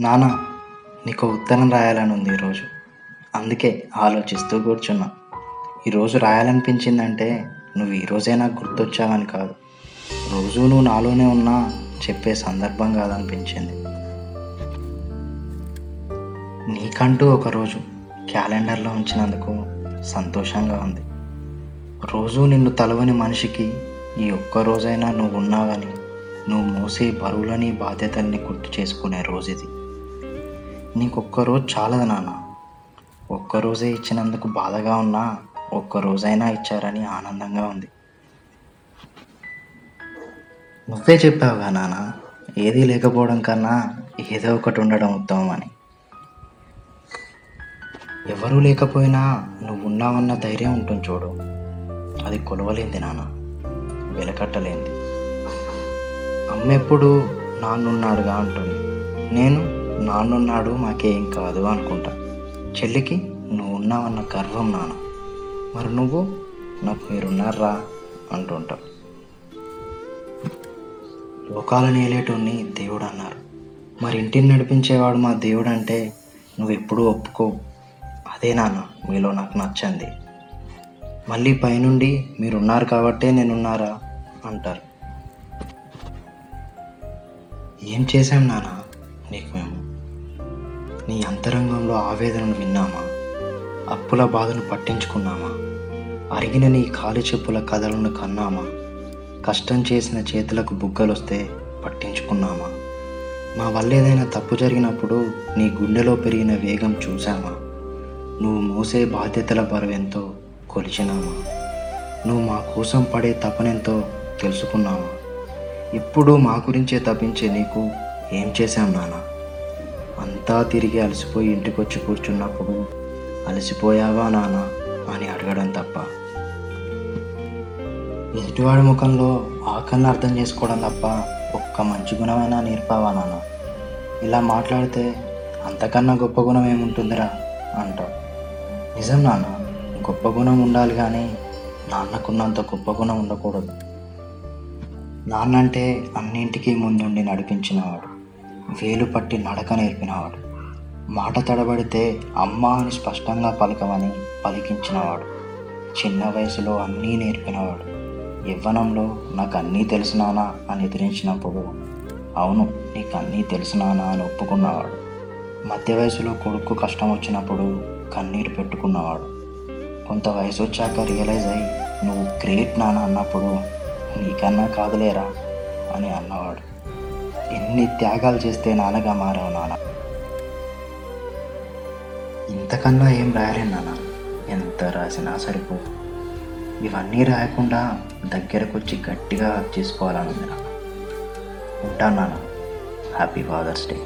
నానా నీకు ఉత్తరం రాయాలని ఉంది ఈరోజు. అందుకే ఆలోచిస్తూ కూర్చున్నా. ఈరోజు రాయాలనిపించిందంటే నువ్వు ఈరోజే నాకు గుర్తొచ్చావని కాదు. రోజు నువ్వు నాలోనే ఉన్నా చెప్పే సందర్భం కాదనిపించింది. నీకంటూ ఒకరోజు క్యాలెండర్లో ఉంచినందుకు సంతోషంగా ఉంది. రోజు నిన్ను తలవని మనిషికి ఈ ఒక్క రోజైనా నువ్వు ఉన్నావని నువ్వు మోసే బరువులని బాధ్యతల్ని గుర్తు చేసుకునే రోజు ఇది నీకు ఒక్కరోజు చాలదు నాన్న. ఒక్కరోజే ఇచ్చినందుకు బాధగా ఉన్నా ఒక్క రోజైనా ఇచ్చారని ఆనందంగా ఉంది. నువ్వే చెప్పావుగా నాన్న ఏదీ లేకపోవడం కన్నా ఏదో ఒకటి ఉండడం ఉత్తమం అని. ఎవరూ లేకపోయినా నువ్వున్నావన్న ధైర్యం ఉంటుంది చూడు. అది కొలవలేంది నాన్న వెలకట్టలేంది. అమ్మెప్పుడు నాన్నున్నాడుగా అంటుంది. నేను? నాన్నున్నాడు మాకేం కాదు అనుకుంటా. చెల్లికి నువ్వు ఉన్నావన్న గర్వం నాన్న. మరి నువ్వు? నాకు మీరున్నారా? అంటుంటావు లోకాలను ఏలేటోని దేవుడు అన్నారు మరి ఇంటిని నడిపించేవాడు మా దేవుడు అంటే నువ్వెప్పుడూ ఒప్పుకో. అదే నాన్న మీలో నాకు నచ్చింది. మళ్ళీ పైనుండి మీరున్నారు కాబట్టే నేనున్నారా? అంటారు. ఏం చేశాం నాన్న? నీకు మేము నీ అంతరంగంలో ఆవేదనను విన్నామా? అప్పుల బాధను పట్టించుకున్నామా? అరిగిన నీ కాలి చెప్పుల కథలను కన్నామా? కష్టం చేసిన చేతులకు బుగ్గలొస్తే పట్టించుకున్నామా? మా వల్ల ఏదైనా తప్పు జరిగినప్పుడు నీ గుండెలో పెరిగిన వేగం చూశామా? నువ్వు మోసే బాధ్యతల బరువెంతో కొలిచినామా? నువ్వు మా కోసం పడే తపనెంతో తెలుసుకున్నామా? ఇప్పుడు మా గురించే తప్పించే నీకు ఏం చేశాం నాన్న అంతా తిరిగి అలసిపోయి ఇంటికొచ్చి కూర్చున్నప్పుడు అలసిపోయావా నాన్న అని అడగడం తప్ప. ఎదుటివాడి ముఖంలో ఆకలిని అర్థం చేసుకోవడం తప్ప ఒక్క మంచి గుణమైనా నేర్పావా నాన్న ఇలా మాట్లాడితే అంతకన్నా గొప్ప గుణం ఏముంటుందిరా? అంటావు నిజం నాన్న గొప్ప గుణం ఉండాలి కానీ నాన్నకున్నంత గొప్ప గుణం ఉండకూడదు. నాన్న అంటే అన్నింటికీ ముందుండి నడిపించినవాడు. వేలు పట్టి నడక నేర్పినవాడు. మాట తడబడితే అమ్మ అని స్పష్టంగా పలకమని పలికించినవాడు. చిన్న వయసులో అన్నీ నేర్పినవాడు. యవ్వనంలో నాకు అన్నీ తెలుసునానా అని ఎదిరించినప్పుడు అవును నీకు అన్నీ తెలుసునానా అని ఒప్పుకున్నవాడు. మధ్య వయసులో కొడుకు కష్టం వచ్చినప్పుడు కన్నీరు పెట్టుకున్నవాడు. కొంత వయసు వచ్చాక రియలైజ్ అయ్యి నువ్వు గ్రేట్ నాన్న అన్నప్పుడు నీకన్నా కాదులేరా అని అన్నవాడు. ఎన్ని త్యాగాలు చేస్తే నాన్నగా మారావు నాన్న? ఇంతకన్నా ఏం రాయలేను నాన్న. ఎంత రాసినా సరిపో ఇవన్నీ రాయకుండా దగ్గరకు వచ్చి గట్టిగా చేసుకోవాలనుంది నాన్న. ఉంటాను నాన్న. Happy fathers day